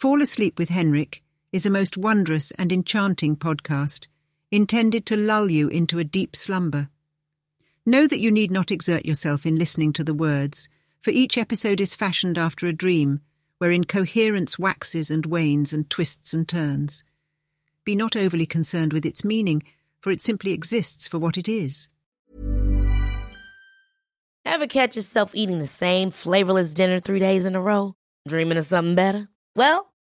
Fall Asleep with Henrik is a most wondrous and enchanting podcast intended to lull you into a deep slumber. Know that you need not exert yourself in listening to the words, for each episode is fashioned after a dream, wherein coherence waxes and wanes and twists and turns. Be not overly concerned with its meaning, for it simply exists for what it is. Ever catch yourself eating the same flavorless dinner three days in a row? Dreaming of something better? Well,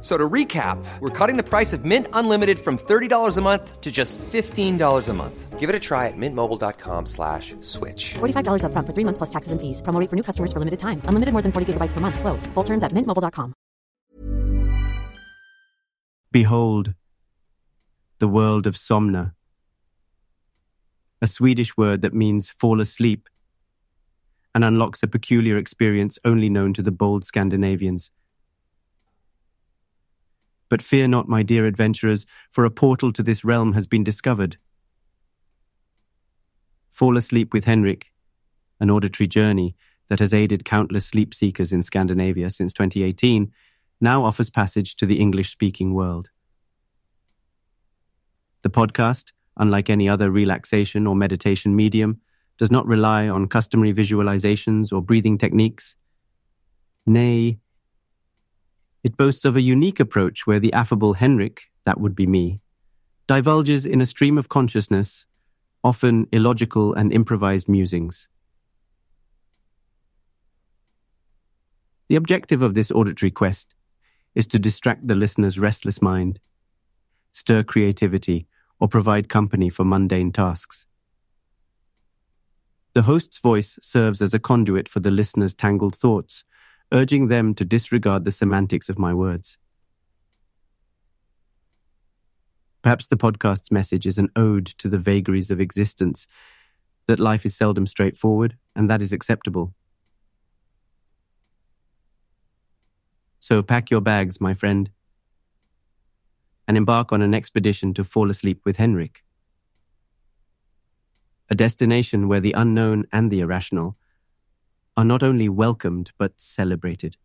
So to recap, we're cutting the price of Mint Unlimited from $30 a month to just $15 a month. Give it a try at mintmobile.com slash switch. $45 up front for three months plus taxes and fees. Promo rate for new customers for limited time. Unlimited more than 40 gigabytes per month. Slows. Full terms at mintmobile.com. Behold, the world of somna. A Swedish word that means fall asleep and unlocks a peculiar experience only known to the bold Scandinavians. But fear not, my dear adventurers, for a portal to this realm has been discovered. Fall Asleep with Henrik, an auditory journey that has aided countless sleep seekers in Scandinavia since 2018, now offers passage to the English speaking world. The podcast, unlike any other relaxation or meditation medium, does not rely on customary visualizations or breathing techniques. Nay, it boasts of a unique approach where the affable Henrik, that would be me, divulges in a stream of consciousness, often illogical and improvised musings. The objective of this auditory quest is to distract the listener's restless mind, stir creativity, or provide company for mundane tasks. The host's voice serves as a conduit for the listener's tangled thoughts, urging them to disregard the semantics of my words. Perhaps the podcast's message is an ode to the vagaries of existence, that life is seldom straightforward, and that is acceptable. So pack your bags, my friend, and embark on an expedition to fall asleep with Henrik. A destination where the unknown and the irrational are not only welcomed but celebrated.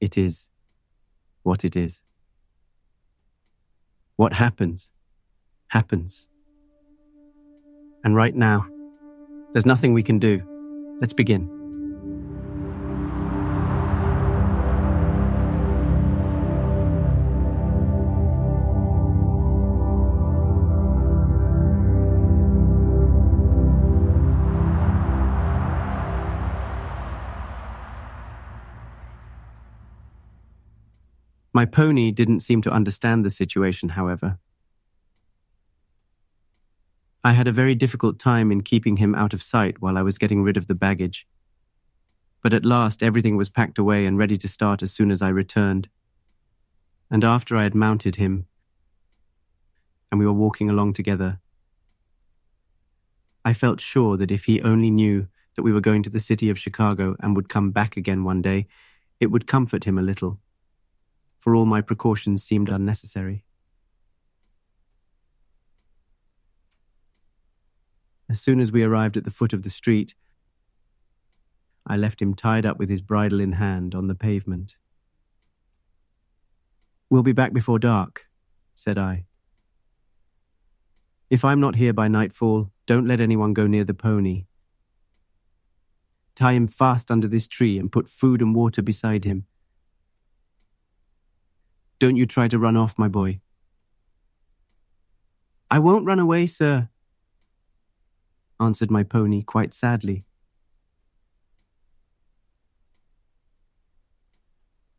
It is what it is. What happens, happens. And right now, there's nothing we can do. Let's begin. My pony didn't seem to understand the situation, however. I had a very difficult time in keeping him out of sight while I was getting rid of the baggage. But at last everything was packed away and ready to start as soon as I returned. And after I had mounted him, and we were walking along together, I felt sure that if he only knew that we were going to the city of Chicago and would come back again one day, it would comfort him a little for all my precautions seemed unnecessary. As soon as we arrived at the foot of the street, I left him tied up with his bridle in hand on the pavement. We'll be back before dark, said I. If I'm not here by nightfall, don't let anyone go near the pony. Tie him fast under this tree and put food and water beside him. Don't you try to run off, my boy. I won't run away, sir, answered my pony quite sadly.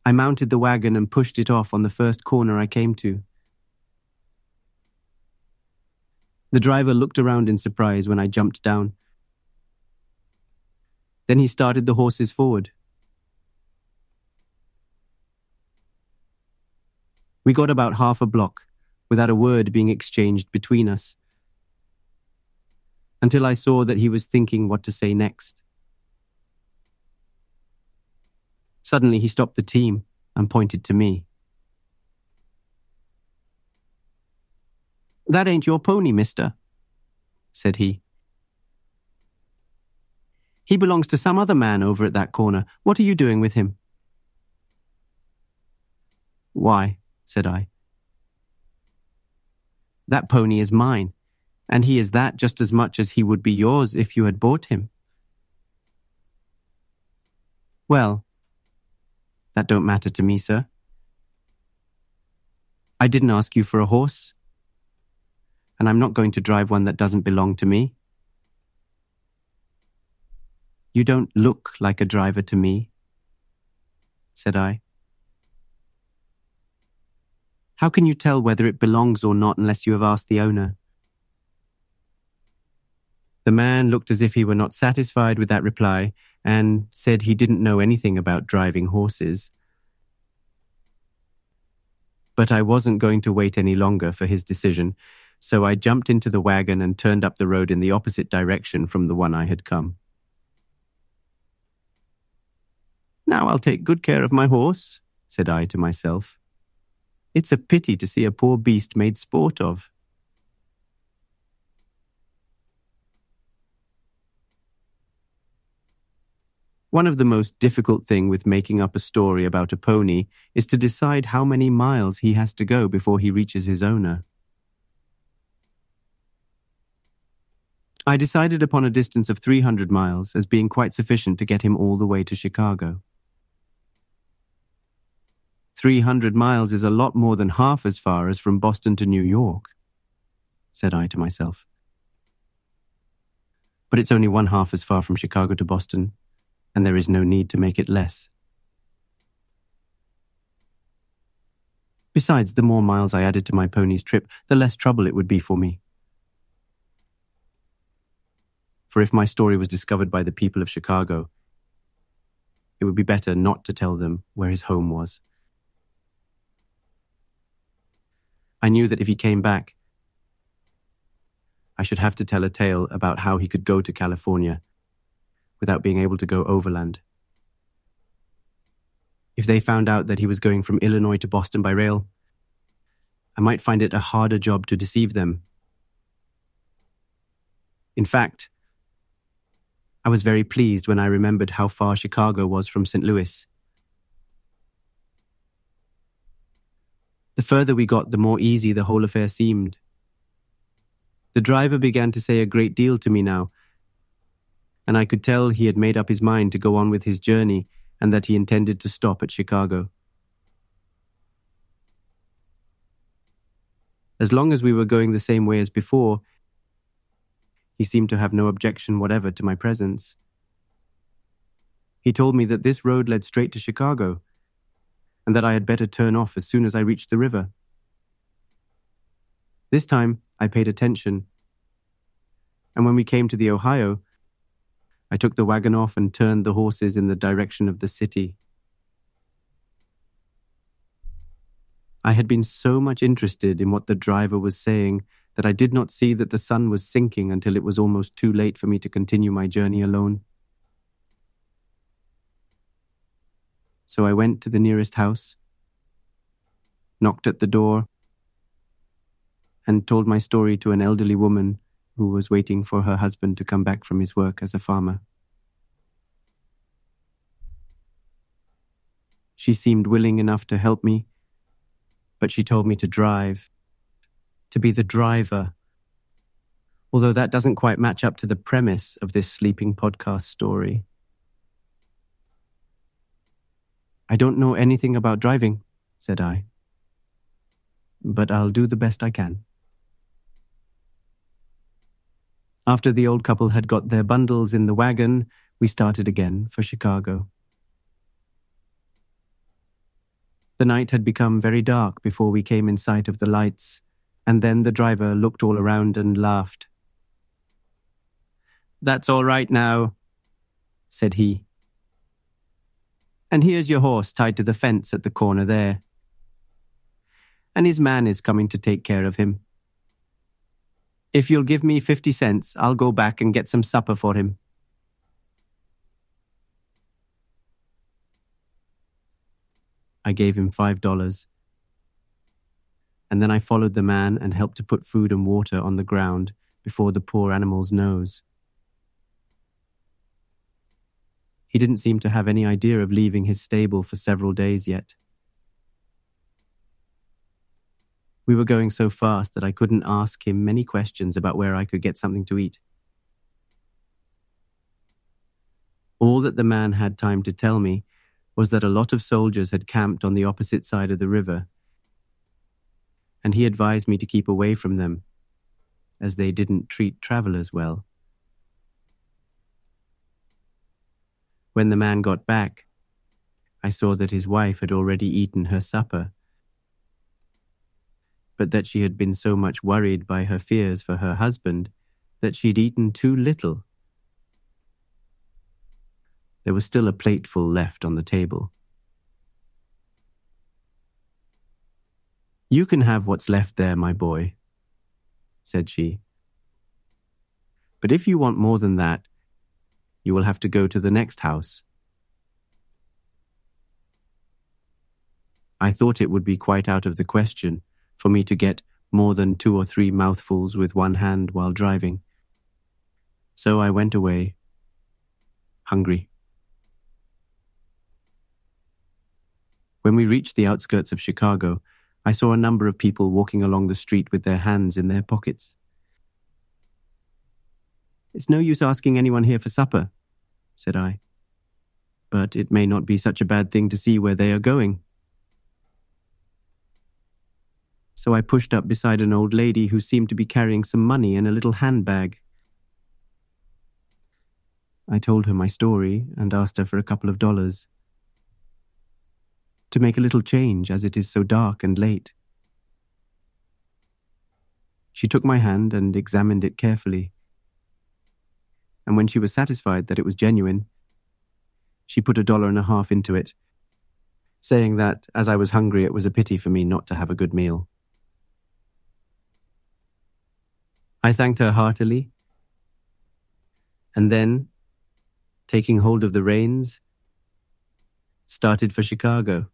I mounted the wagon and pushed it off on the first corner I came to. The driver looked around in surprise when I jumped down. Then he started the horses forward. We got about half a block without a word being exchanged between us until I saw that he was thinking what to say next. Suddenly, he stopped the team and pointed to me. That ain't your pony, mister, said he. He belongs to some other man over at that corner. What are you doing with him? Why, said I. That pony is mine, and he is that just as much as he would be yours if you had bought him. Well, that don't matter to me, sir. I didn't ask you for a horse, and I'm not going to drive one that doesn't belong to me. You don't look like a driver to me, said I. How can you tell whether it belongs or not unless you have asked the owner? The man looked as if he were not satisfied with that reply and said he didn't know anything about driving horses. But I wasn't going to wait any longer for his decision, so I jumped into the wagon and turned up the road in the opposite direction from the one I had come. Now I'll take good care of my horse, said I to myself. It's a pity to see a poor beast made sport of. One of the most difficult thing with making up a story about a pony is to decide how many miles he has to go before he reaches his owner. I decided upon a distance of 300 miles as being quite sufficient to get him all the way to Chicago. 300 miles is a lot more than half as far as from Boston to New York, said I to myself. But it's only one half as far from Chicago to Boston and there is no need to make it less. Besides, the more miles I added to my pony's trip, the less trouble it would be for me. For if my story was discovered by the people of Chicago, it would be better not to tell them where his home was. I knew that if he came back, I should have to tell a tale about how he could go to California without being able to go overland. If they found out that he was going from Illinois to Boston by rail, I might find it a harder job to deceive them. In fact, I was very pleased when I remembered how far Chicago was from St. Louis. The further we got, the more easy the whole affair seemed. The driver began to say a great deal to me now, and I could tell he had made up his mind to go on with his journey and that he intended to stop at Chicago. As long as we were going the same way as before, he seemed to have no objection whatever to my presence. He told me that this road led straight to Chicago, and that I had better turn off as soon as I reached the river. This time I paid attention, and when we came to the Ohio, I took the wagon off and turned the horses in the direction of the city. I had been so much interested in what the driver was saying that I did not see that the sun was sinking until it was almost too late for me to continue my journey alone. So I went to the nearest house, knocked at the door, and told my story to an elderly woman who was waiting for her husband to come back from his work as a farmer. She seemed willing enough to help me, but she told me to drive to be the driver. Although that doesn't quite match up to the premise of this sleeping podcast story. I don't know anything about driving, said I. But I'll do the best I can. After the old couple had got their bundles in the wagon, we started again for Chicago. The night had become very dark before we came in sight of the lights, and then the driver looked all around and laughed. That's all right now, said he. And here's your horse tied to the fence at the corner there. And his man is coming to take care of him. If you'll give me fifty cents, I'll go back and get some supper for him. I gave him five dollars. And then I followed the man and helped to put food and water on the ground before the poor animal's nose. He didn't seem to have any idea of leaving his stable for several days yet. We were going so fast that I couldn't ask him many questions about where I could get something to eat. All that the man had time to tell me was that a lot of soldiers had camped on the opposite side of the river, and he advised me to keep away from them, as they didn't treat travelers well. When the man got back, I saw that his wife had already eaten her supper but that she had been so much worried by her fears for her husband that she'd eaten too little. There was still a plateful left on the table. You can have what's left there, my boy, said she. But if you want more than that, you will have to go to the next house. I thought it would be quite out of the question for me to get more than two or three mouthfuls with one hand while driving. So I went away, hungry. When we reached the outskirts of Chicago, I saw a number of people walking along the street with their hands in their pockets. It's no use asking anyone here for supper, said I. But it may not be such a bad thing to see where they are going. so I pushed up beside an old lady who seemed to be carrying some money in a little handbag. I told her my story and asked her for a couple of dollars. To make a little change as it is so dark and late. She took my hand and examined it carefully. And when she was satisfied that it was genuine, she put a dollar and a half into it, saying that, as I was hungry, it was a pity for me not to have a good meal. I thanked her heartily, and then, taking hold of the reins, started for Chicago.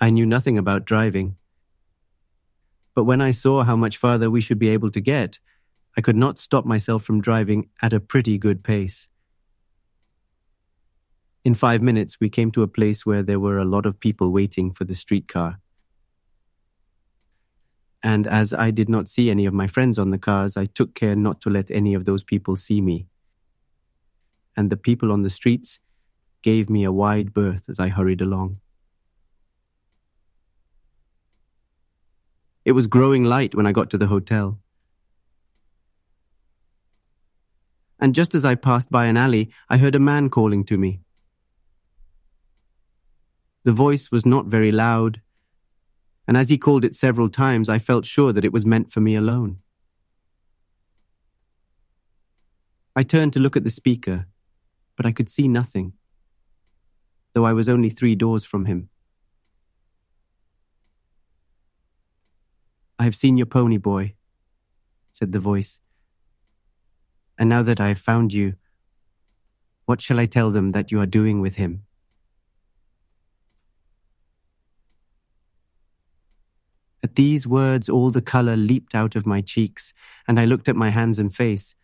I knew nothing about driving, but when I saw how much farther we should be able to get, I could not stop myself from driving at a pretty good pace. In five minutes, we came to a place where there were a lot of people waiting for the streetcar and as I did not see any of my friends on the cars, I took care not to let any of those people see me. And the people on the streets gave me a wide berth as I hurried along. It was growing light when I got to the hotel. And just as I passed by an alley, I heard a man calling to me. The voice was not very loud and as he called it several times, I felt sure that it was meant for me alone. I turned to look at the speaker, but I could see nothing, though I was only three doors from him. I have seen your pony, boy, said the voice. And now that I have found you, what shall I tell them that you are doing with him? At these words, all the color leaped out of my cheeks, and I looked at my hands and face.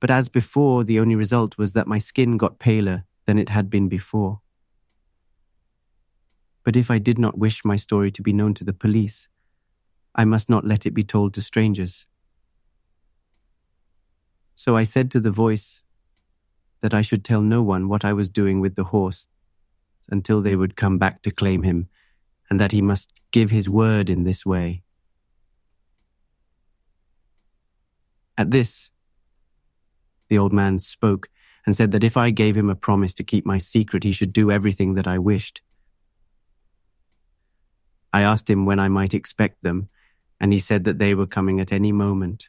But as before, the only result was that my skin got paler than it had been before. But if I did not wish my story to be known to the police, I must not let it be told to strangers. So I said to the voice that I should tell no one what I was doing with the horse until they would come back to claim him, and that he must give his word in this way. At this, the old man spoke and said that if I gave him a promise to keep my secret, he should do everything that I wished. I asked him when I might expect them, and he said that they were coming at any moment.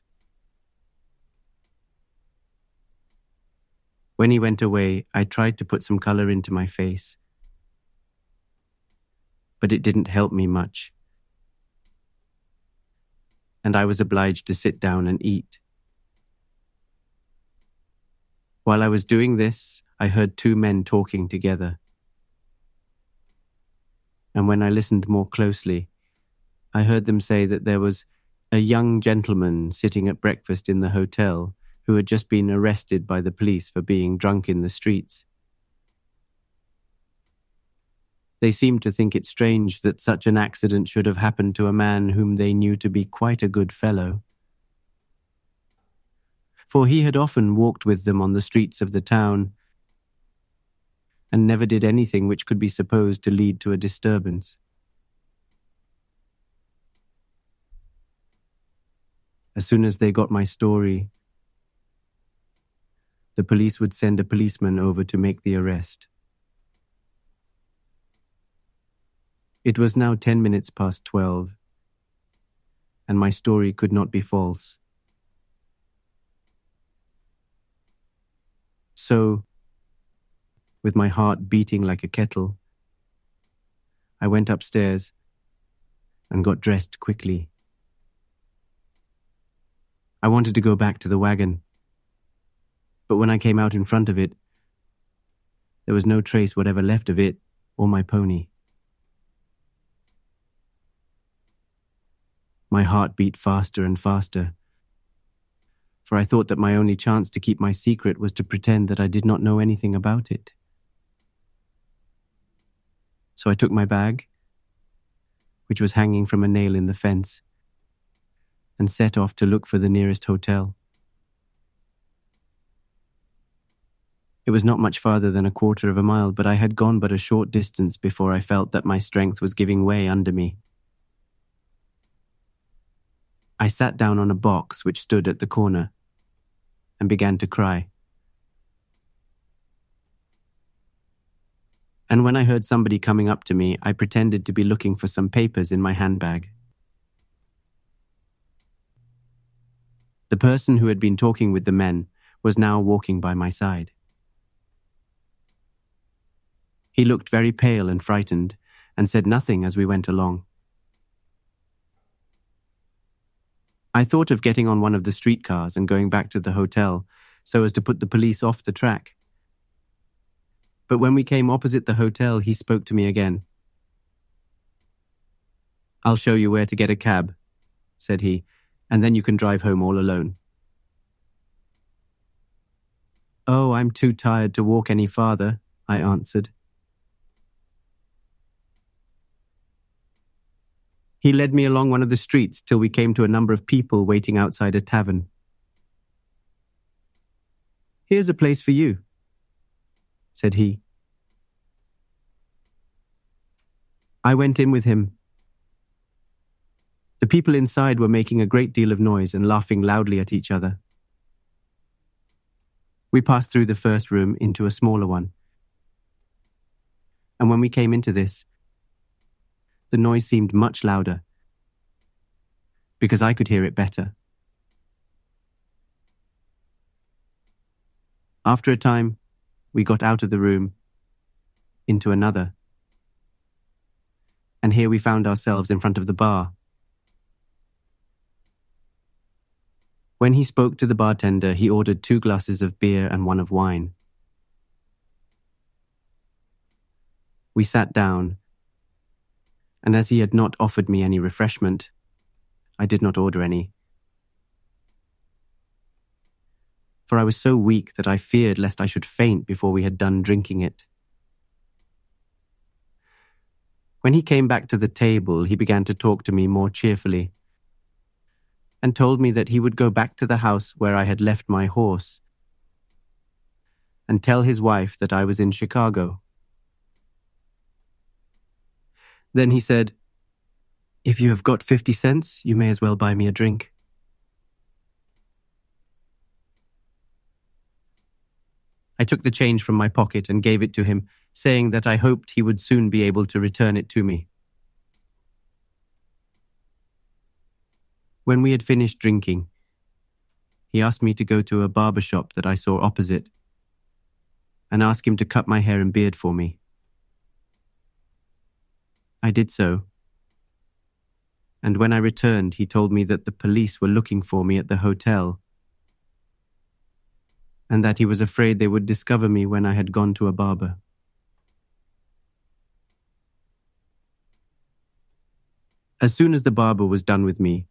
When he went away, I tried to put some color into my face, but it didn't help me much, and I was obliged to sit down and eat. While I was doing this, I heard two men talking together. And when I listened more closely, I heard them say that there was a young gentleman sitting at breakfast in the hotel who had just been arrested by the police for being drunk in the streets. They seemed to think it strange that such an accident should have happened to a man whom they knew to be quite a good fellow for he had often walked with them on the streets of the town and never did anything which could be supposed to lead to a disturbance. As soon as they got my story, the police would send a policeman over to make the arrest. It was now ten minutes past twelve, and my story could not be false. So, with my heart beating like a kettle, I went upstairs and got dressed quickly. I wanted to go back to the wagon, but when I came out in front of it, there was no trace whatever left of it or my pony. My heart beat faster and faster for I thought that my only chance to keep my secret was to pretend that I did not know anything about it. So I took my bag, which was hanging from a nail in the fence, and set off to look for the nearest hotel. It was not much farther than a quarter of a mile, but I had gone but a short distance before I felt that my strength was giving way under me. I sat down on a box which stood at the corner and began to cry. And when I heard somebody coming up to me, I pretended to be looking for some papers in my handbag. The person who had been talking with the men was now walking by my side. He looked very pale and frightened and said nothing as we went along. I thought of getting on one of the streetcars and going back to the hotel so as to put the police off the track. But when we came opposite the hotel, he spoke to me again. I'll show you where to get a cab, said he, and then you can drive home all alone. Oh, I'm too tired to walk any farther, I answered. He led me along one of the streets till we came to a number of people waiting outside a tavern. Here's a place for you, said he. I went in with him. The people inside were making a great deal of noise and laughing loudly at each other. We passed through the first room into a smaller one. And when we came into this, the noise seemed much louder because I could hear it better. After a time, we got out of the room into another. And here we found ourselves in front of the bar. When he spoke to the bartender, he ordered two glasses of beer and one of wine. We sat down and as he had not offered me any refreshment, I did not order any. For I was so weak that I feared lest I should faint before we had done drinking it. When he came back to the table, he began to talk to me more cheerfully and told me that he would go back to the house where I had left my horse and tell his wife that I was in Chicago. Then he said, If you have got 50 cents, you may as well buy me a drink. I took the change from my pocket and gave it to him, saying that I hoped he would soon be able to return it to me. When we had finished drinking, he asked me to go to a barber shop that I saw opposite and ask him to cut my hair and beard for me. I did so. And when I returned, he told me that the police were looking for me at the hotel and that he was afraid they would discover me when I had gone to a barber. As soon as the barber was done with me,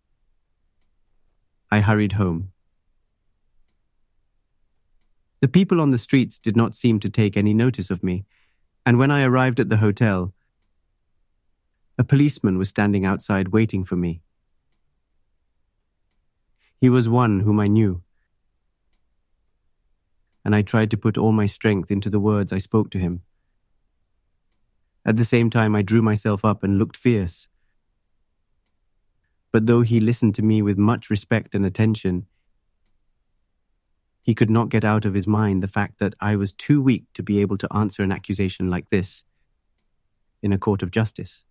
I hurried home. The people on the streets did not seem to take any notice of me, and when I arrived at the hotel, a policeman was standing outside waiting for me. He was one whom I knew and I tried to put all my strength into the words I spoke to him. At the same time, I drew myself up and looked fierce. But though he listened to me with much respect and attention, he could not get out of his mind the fact that I was too weak to be able to answer an accusation like this in a court of justice.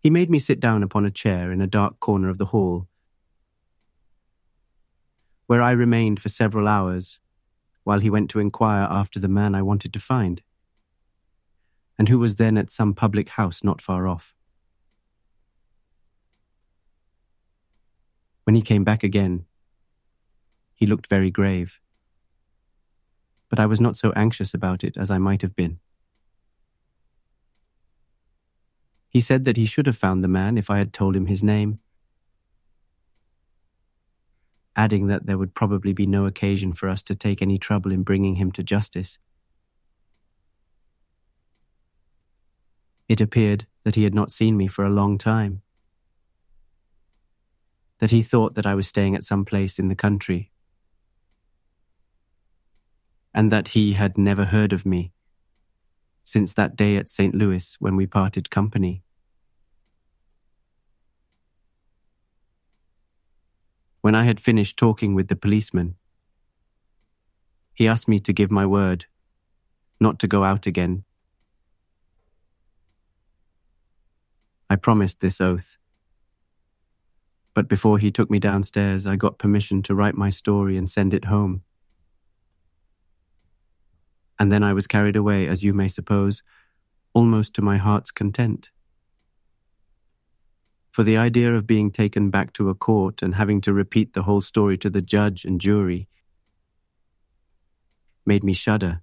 He made me sit down upon a chair in a dark corner of the hall where I remained for several hours while he went to inquire after the man I wanted to find, and who was then at some public house not far off. When he came back again, he looked very grave, but I was not so anxious about it as I might have been. He said that he should have found the man if I had told him his name adding that there would probably be no occasion for us to take any trouble in bringing him to justice. It appeared that he had not seen me for a long time, that he thought that I was staying at some place in the country, and that he had never heard of me since that day at St. Louis when we parted company. When I had finished talking with the policeman, he asked me to give my word not to go out again. I promised this oath. But before he took me downstairs, I got permission to write my story and send it home. And then I was carried away, as you may suppose, almost to my heart's content for the idea of being taken back to a court and having to repeat the whole story to the judge and jury made me shudder.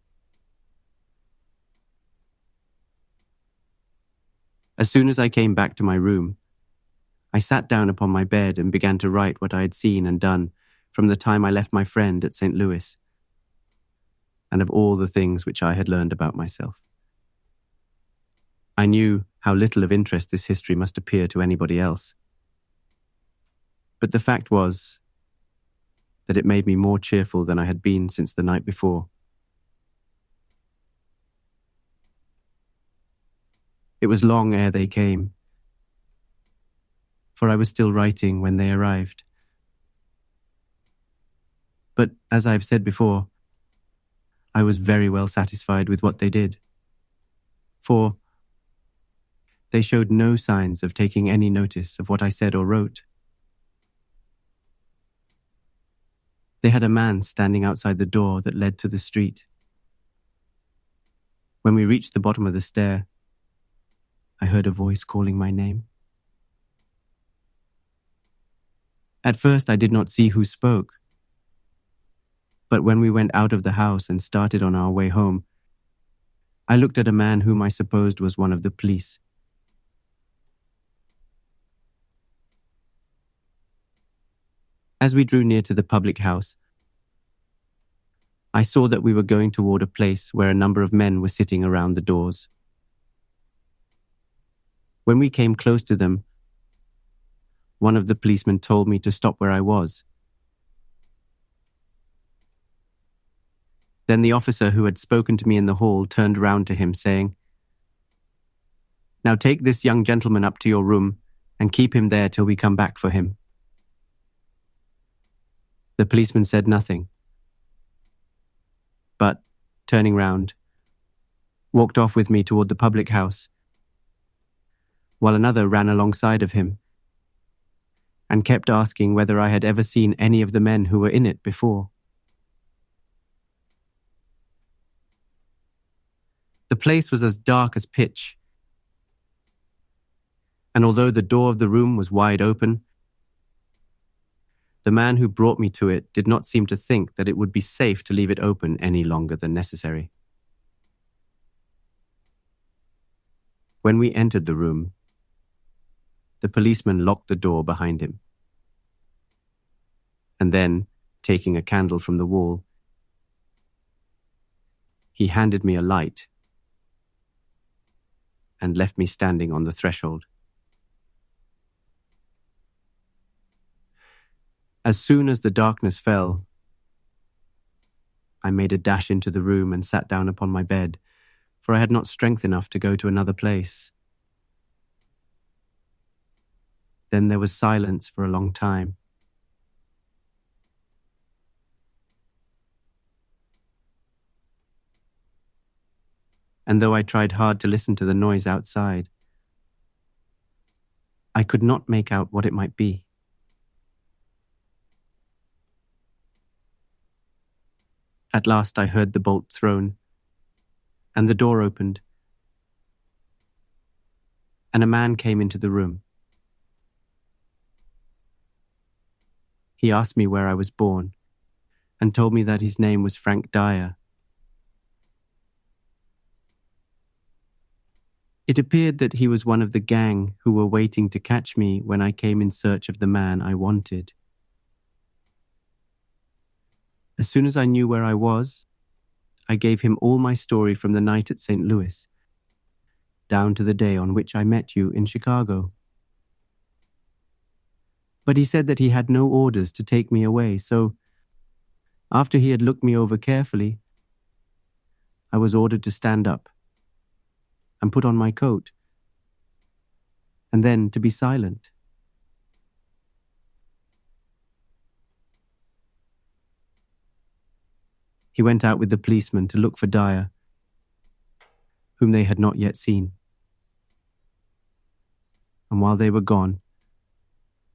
As soon as I came back to my room, I sat down upon my bed and began to write what I had seen and done from the time I left my friend at St. Louis, and of all the things which I had learned about myself. I knew how little of interest this history must appear to anybody else. But the fact was that it made me more cheerful than I had been since the night before. It was long ere they came, for I was still writing when they arrived. But as I've said before, I was very well satisfied with what they did. For they showed no signs of taking any notice of what I said or wrote. They had a man standing outside the door that led to the street. When we reached the bottom of the stair, I heard a voice calling my name. At first, I did not see who spoke. But when we went out of the house and started on our way home, I looked at a man whom I supposed was one of the police. As we drew near to the public house, I saw that we were going toward a place where a number of men were sitting around the doors. When we came close to them, one of the policemen told me to stop where I was. Then the officer who had spoken to me in the hall turned round to him, saying, Now take this young gentleman up to your room and keep him there till we come back for him. The policeman said nothing, but, turning round, walked off with me toward the public house, while another ran alongside of him and kept asking whether I had ever seen any of the men who were in it before. The place was as dark as pitch, and although the door of the room was wide open, the man who brought me to it did not seem to think that it would be safe to leave it open any longer than necessary. When we entered the room, the policeman locked the door behind him. And then, taking a candle from the wall, he handed me a light and left me standing on the threshold. As soon as the darkness fell, I made a dash into the room and sat down upon my bed, for I had not strength enough to go to another place. Then there was silence for a long time. And though I tried hard to listen to the noise outside, I could not make out what it might be. At last I heard the bolt thrown, and the door opened, and a man came into the room. He asked me where I was born, and told me that his name was Frank Dyer. It appeared that he was one of the gang who were waiting to catch me when I came in search of the man I wanted. As soon as I knew where I was, I gave him all my story from the night at St. Louis, down to the day on which I met you in Chicago. But he said that he had no orders to take me away, so after he had looked me over carefully, I was ordered to stand up and put on my coat, and then to be silent. He went out with the policeman to look for Dyer, whom they had not yet seen. And while they were gone,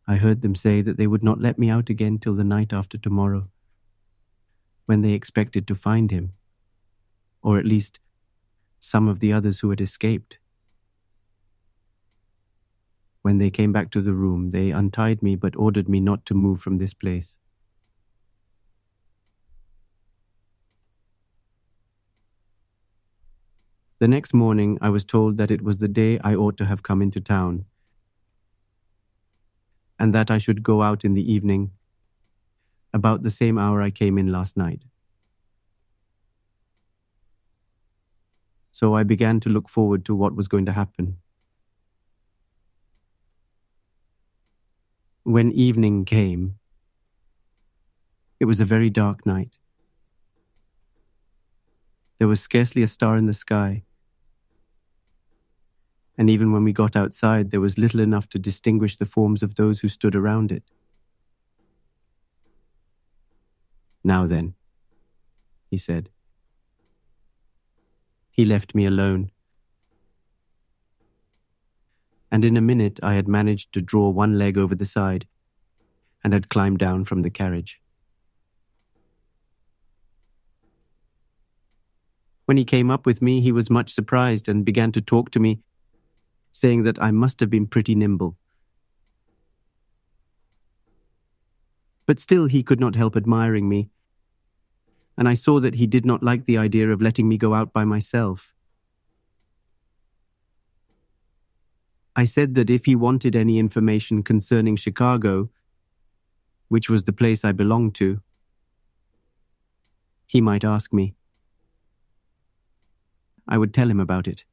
I heard them say that they would not let me out again till the night after tomorrow, when they expected to find him, or at least some of the others who had escaped. When they came back to the room, they untied me but ordered me not to move from this place. The next morning, I was told that it was the day I ought to have come into town, and that I should go out in the evening, about the same hour I came in last night. So I began to look forward to what was going to happen. When evening came, it was a very dark night. There was scarcely a star in the sky and even when we got outside, there was little enough to distinguish the forms of those who stood around it. Now then, he said. He left me alone. And in a minute I had managed to draw one leg over the side and had climbed down from the carriage. When he came up with me, he was much surprised and began to talk to me saying that I must have been pretty nimble. But still, he could not help admiring me, and I saw that he did not like the idea of letting me go out by myself. I said that if he wanted any information concerning Chicago, which was the place I belonged to, he might ask me. I would tell him about it.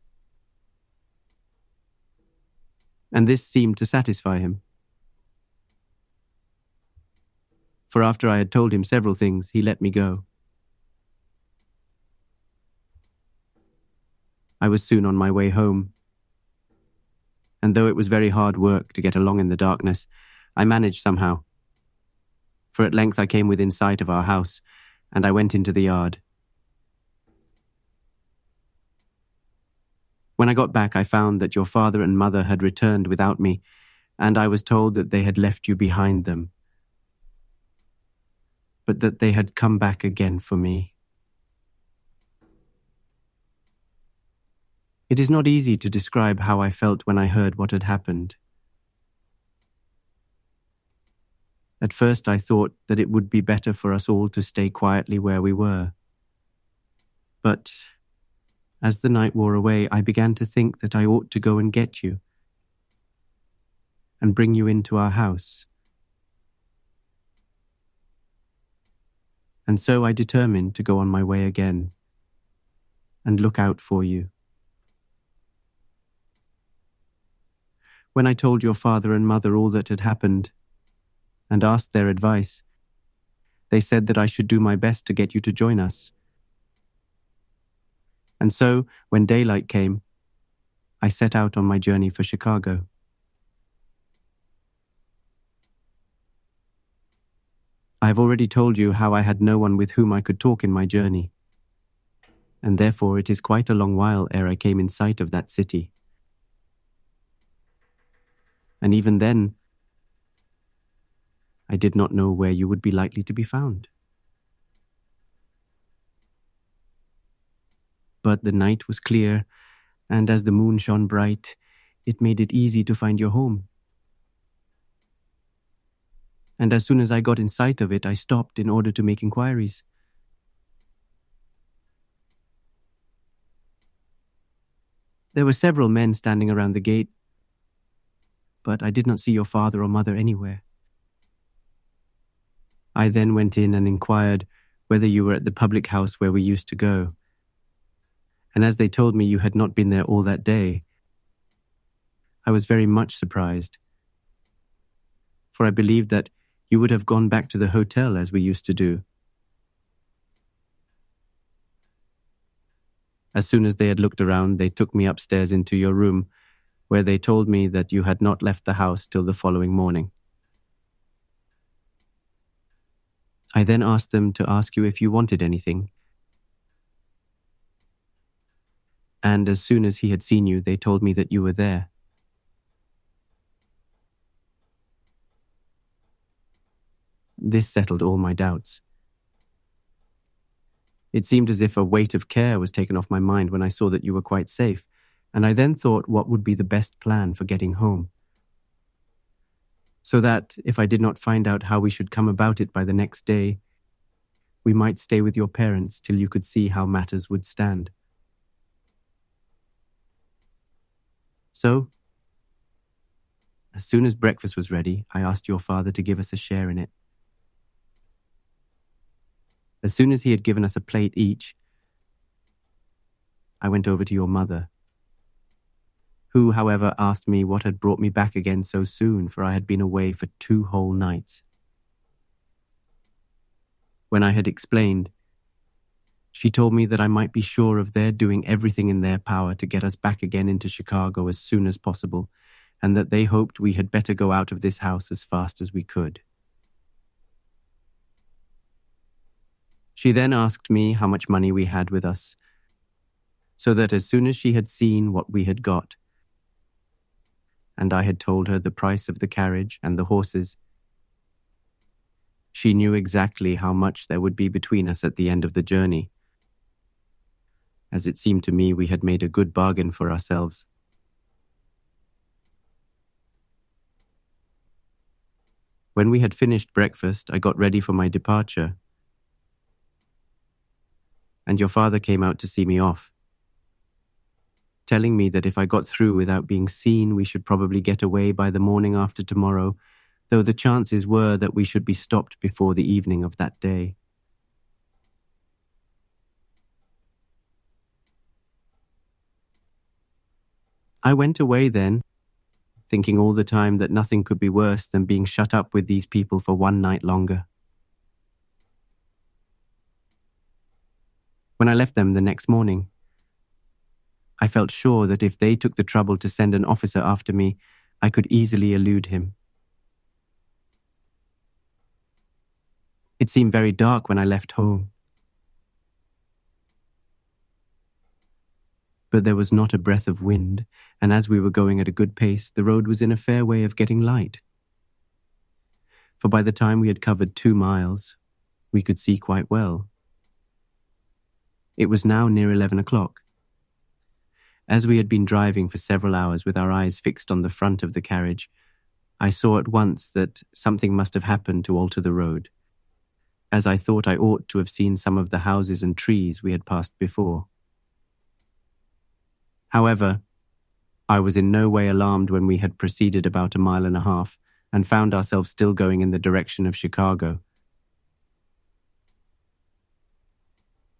And this seemed to satisfy him. For after I had told him several things, he let me go. I was soon on my way home. And though it was very hard work to get along in the darkness, I managed somehow. For at length I came within sight of our house, and I went into the yard. When I got back, I found that your father and mother had returned without me, and I was told that they had left you behind them, but that they had come back again for me. It is not easy to describe how I felt when I heard what had happened. At first, I thought that it would be better for us all to stay quietly where we were. But as the night wore away, I began to think that I ought to go and get you and bring you into our house. And so I determined to go on my way again and look out for you. when I told your father and mother all that had happened and asked their advice, they said that I should do my best to get you to join us. And so, when daylight came, I set out on my journey for Chicago. I have already told you how I had no one with whom I could talk in my journey, and therefore it is quite a long while ere I came in sight of that city and even then, I did not know where you would be likely to be found. But the night was clear, and as the moon shone bright, it made it easy to find your home. And as soon as I got in sight of it, I stopped in order to make inquiries. There were several men standing around the gate, but I did not see your father or mother anywhere. I then went in and inquired whether you were at the public house where we used to go. And as they told me you had not been there all that day, I was very much surprised. For I believed that you would have gone back to the hotel as we used to do. As soon as they had looked around, they took me upstairs into your room where they told me that you had not left the house till the following morning. I then asked them to ask you if you wanted anything. And as soon as he had seen you, they told me that you were there. This settled all my doubts. It seemed as if a weight of care was taken off my mind when I saw that you were quite safe and I then thought what would be the best plan for getting home. So that, if I did not find out how we should come about it by the next day, we might stay with your parents till you could see how matters would stand. So, as soon as breakfast was ready, I asked your father to give us a share in it. As soon as he had given us a plate each, I went over to your mother who, however, asked me what had brought me back again so soon, for I had been away for two whole nights. When I had explained, she told me that I might be sure of their doing everything in their power to get us back again into Chicago as soon as possible, and that they hoped we had better go out of this house as fast as we could. She then asked me how much money we had with us, so that as soon as she had seen what we had got, and I had told her the price of the carriage and the horses. She knew exactly how much there would be between us at the end of the journey, as it seemed to me we had made a good bargain for ourselves. When we had finished breakfast, I got ready for my departure, and your father came out to see me off telling me that if I got through without being seen, we should probably get away by the morning after tomorrow, though the chances were that we should be stopped before the evening of that day. I went away then, thinking all the time that nothing could be worse than being shut up with these people for one night longer. When I left them the next morning, I felt sure that if they took the trouble to send an officer after me, I could easily elude him. It seemed very dark when I left home. But there was not a breath of wind, and as we were going at a good pace, the road was in a fair way of getting light. For by the time we had covered two miles, we could see quite well. It was now near eleven o'clock. As we had been driving for several hours with our eyes fixed on the front of the carriage, I saw at once that something must have happened to alter the road as I thought I ought to have seen some of the houses and trees we had passed before. However, I was in no way alarmed when we had proceeded about a mile and a half and found ourselves still going in the direction of Chicago.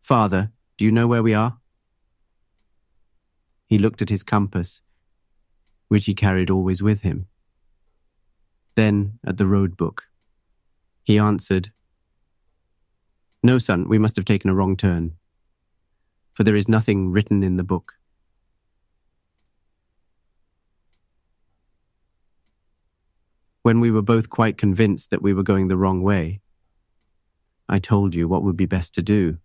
Father, do you know where we are? He looked at his compass, which he carried always with him. Then at the road book. He answered, no, son, we must have taken a wrong turn, for there is nothing written in the book. When we were both quite convinced that we were going the wrong way, I told you what would be best to do,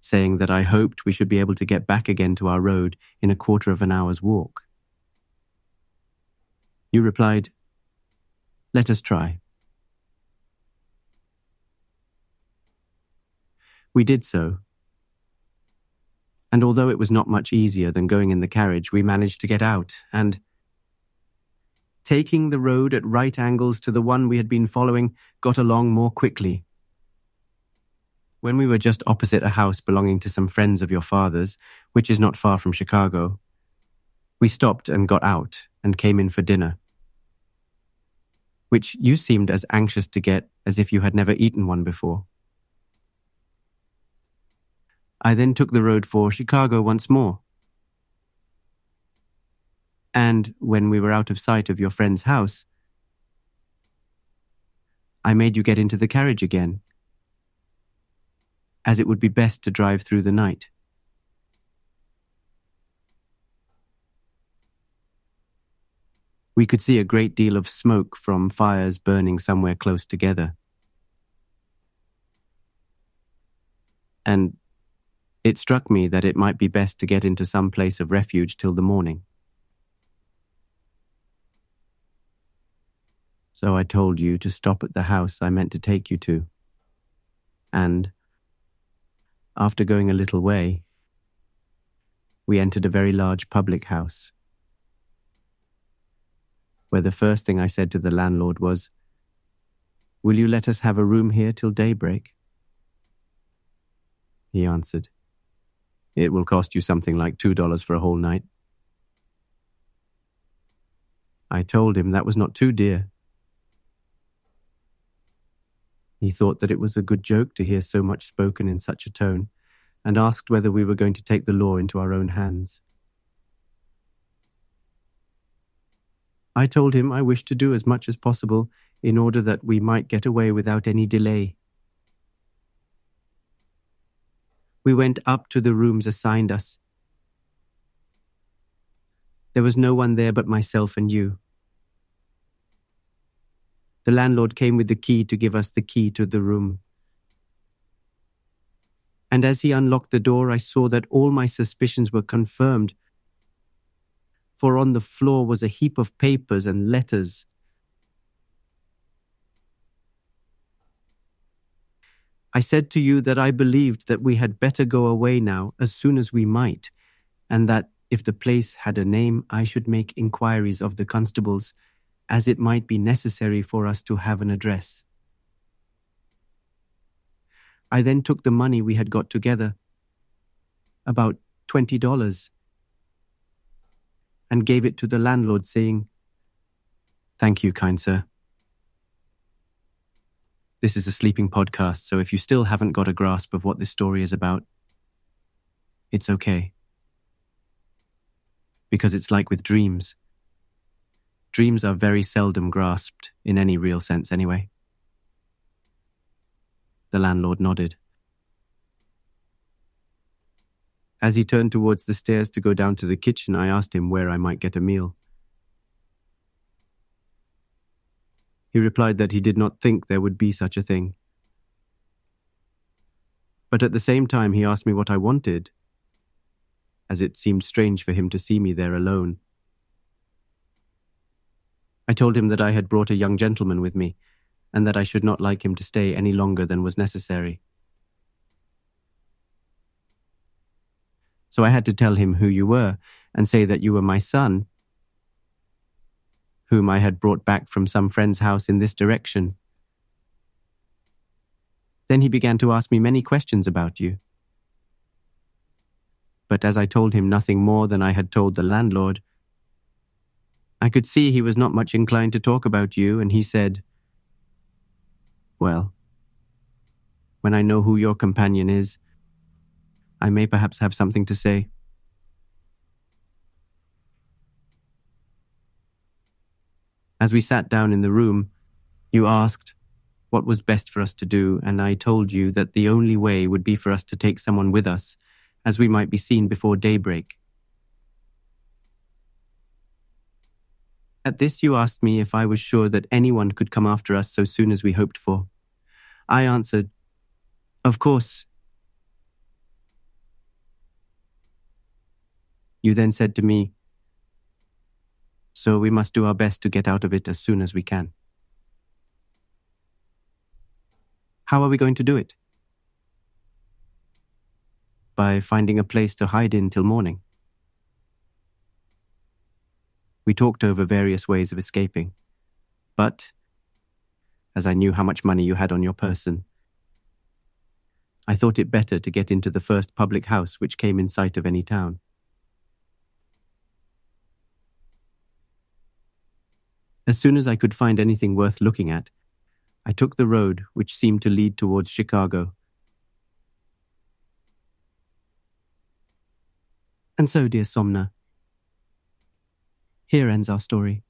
saying that I hoped we should be able to get back again to our road in a quarter of an hour's walk. You replied, Let us try. We did so. And although it was not much easier than going in the carriage, we managed to get out and, taking the road at right angles to the one we had been following, got along more quickly. When we were just opposite a house belonging to some friends of your father's, which is not far from Chicago, we stopped and got out and came in for dinner, which you seemed as anxious to get as if you had never eaten one before. I then took the road for Chicago once more. And when we were out of sight of your friend's house, I made you get into the carriage again, as it would be best to drive through the night. We could see a great deal of smoke from fires burning somewhere close together. And it struck me that it might be best to get into some place of refuge till the morning. So I told you to stop at the house I meant to take you to. And, after going a little way, we entered a very large public house, where the first thing I said to the landlord was, Will you let us have a room here till daybreak? He answered, it will cost you something like $2 for a whole night. I told him that was not too dear. He thought that it was a good joke to hear so much spoken in such a tone, and asked whether we were going to take the law into our own hands. I told him I wished to do as much as possible in order that we might get away without any delay. we went up to the rooms assigned us. There was no one there but myself and you. The landlord came with the key to give us the key to the room. And as he unlocked the door, I saw that all my suspicions were confirmed. For on the floor was a heap of papers and letters I said to you that I believed that we had better go away now as soon as we might, and that if the place had a name, I should make inquiries of the constables, as it might be necessary for us to have an address. I then took the money we had got together, about twenty dollars, and gave it to the landlord, saying, Thank you, kind sir. This is a sleeping podcast, so if you still haven't got a grasp of what this story is about, it's okay. because it's like with dreams. Dreams are very seldom grasped, in any real sense anyway. The landlord nodded. As he turned towards the stairs to go down to the kitchen, I asked him where I might get a meal. He replied that he did not think there would be such a thing. But at the same time, he asked me what I wanted, as it seemed strange for him to see me there alone. I told him that I had brought a young gentleman with me, and that I should not like him to stay any longer than was necessary. So I had to tell him who you were, and say that you were my son, whom I had brought back from some friend's house in this direction. Then he began to ask me many questions about you. But as I told him nothing more than I had told the landlord, I could see he was not much inclined to talk about you, and he said, Well, when I know who your companion is, I may perhaps have something to say. As we sat down in the room, you asked what was best for us to do, and I told you that the only way would be for us to take someone with us, as we might be seen before daybreak. At this, you asked me if I was sure that anyone could come after us so soon as we hoped for. I answered, Of course. You then said to me, So we must do our best to get out of it as soon as we can. How are we going to do it? By finding a place to hide in till morning. We talked over various ways of escaping, but, as I knew how much money you had on your person, I thought it better to get into the first public house which came in sight of any town. As soon as I could find anything worth looking at, I took the road which seemed to lead towards Chicago. And so, dear Somna, here ends our story.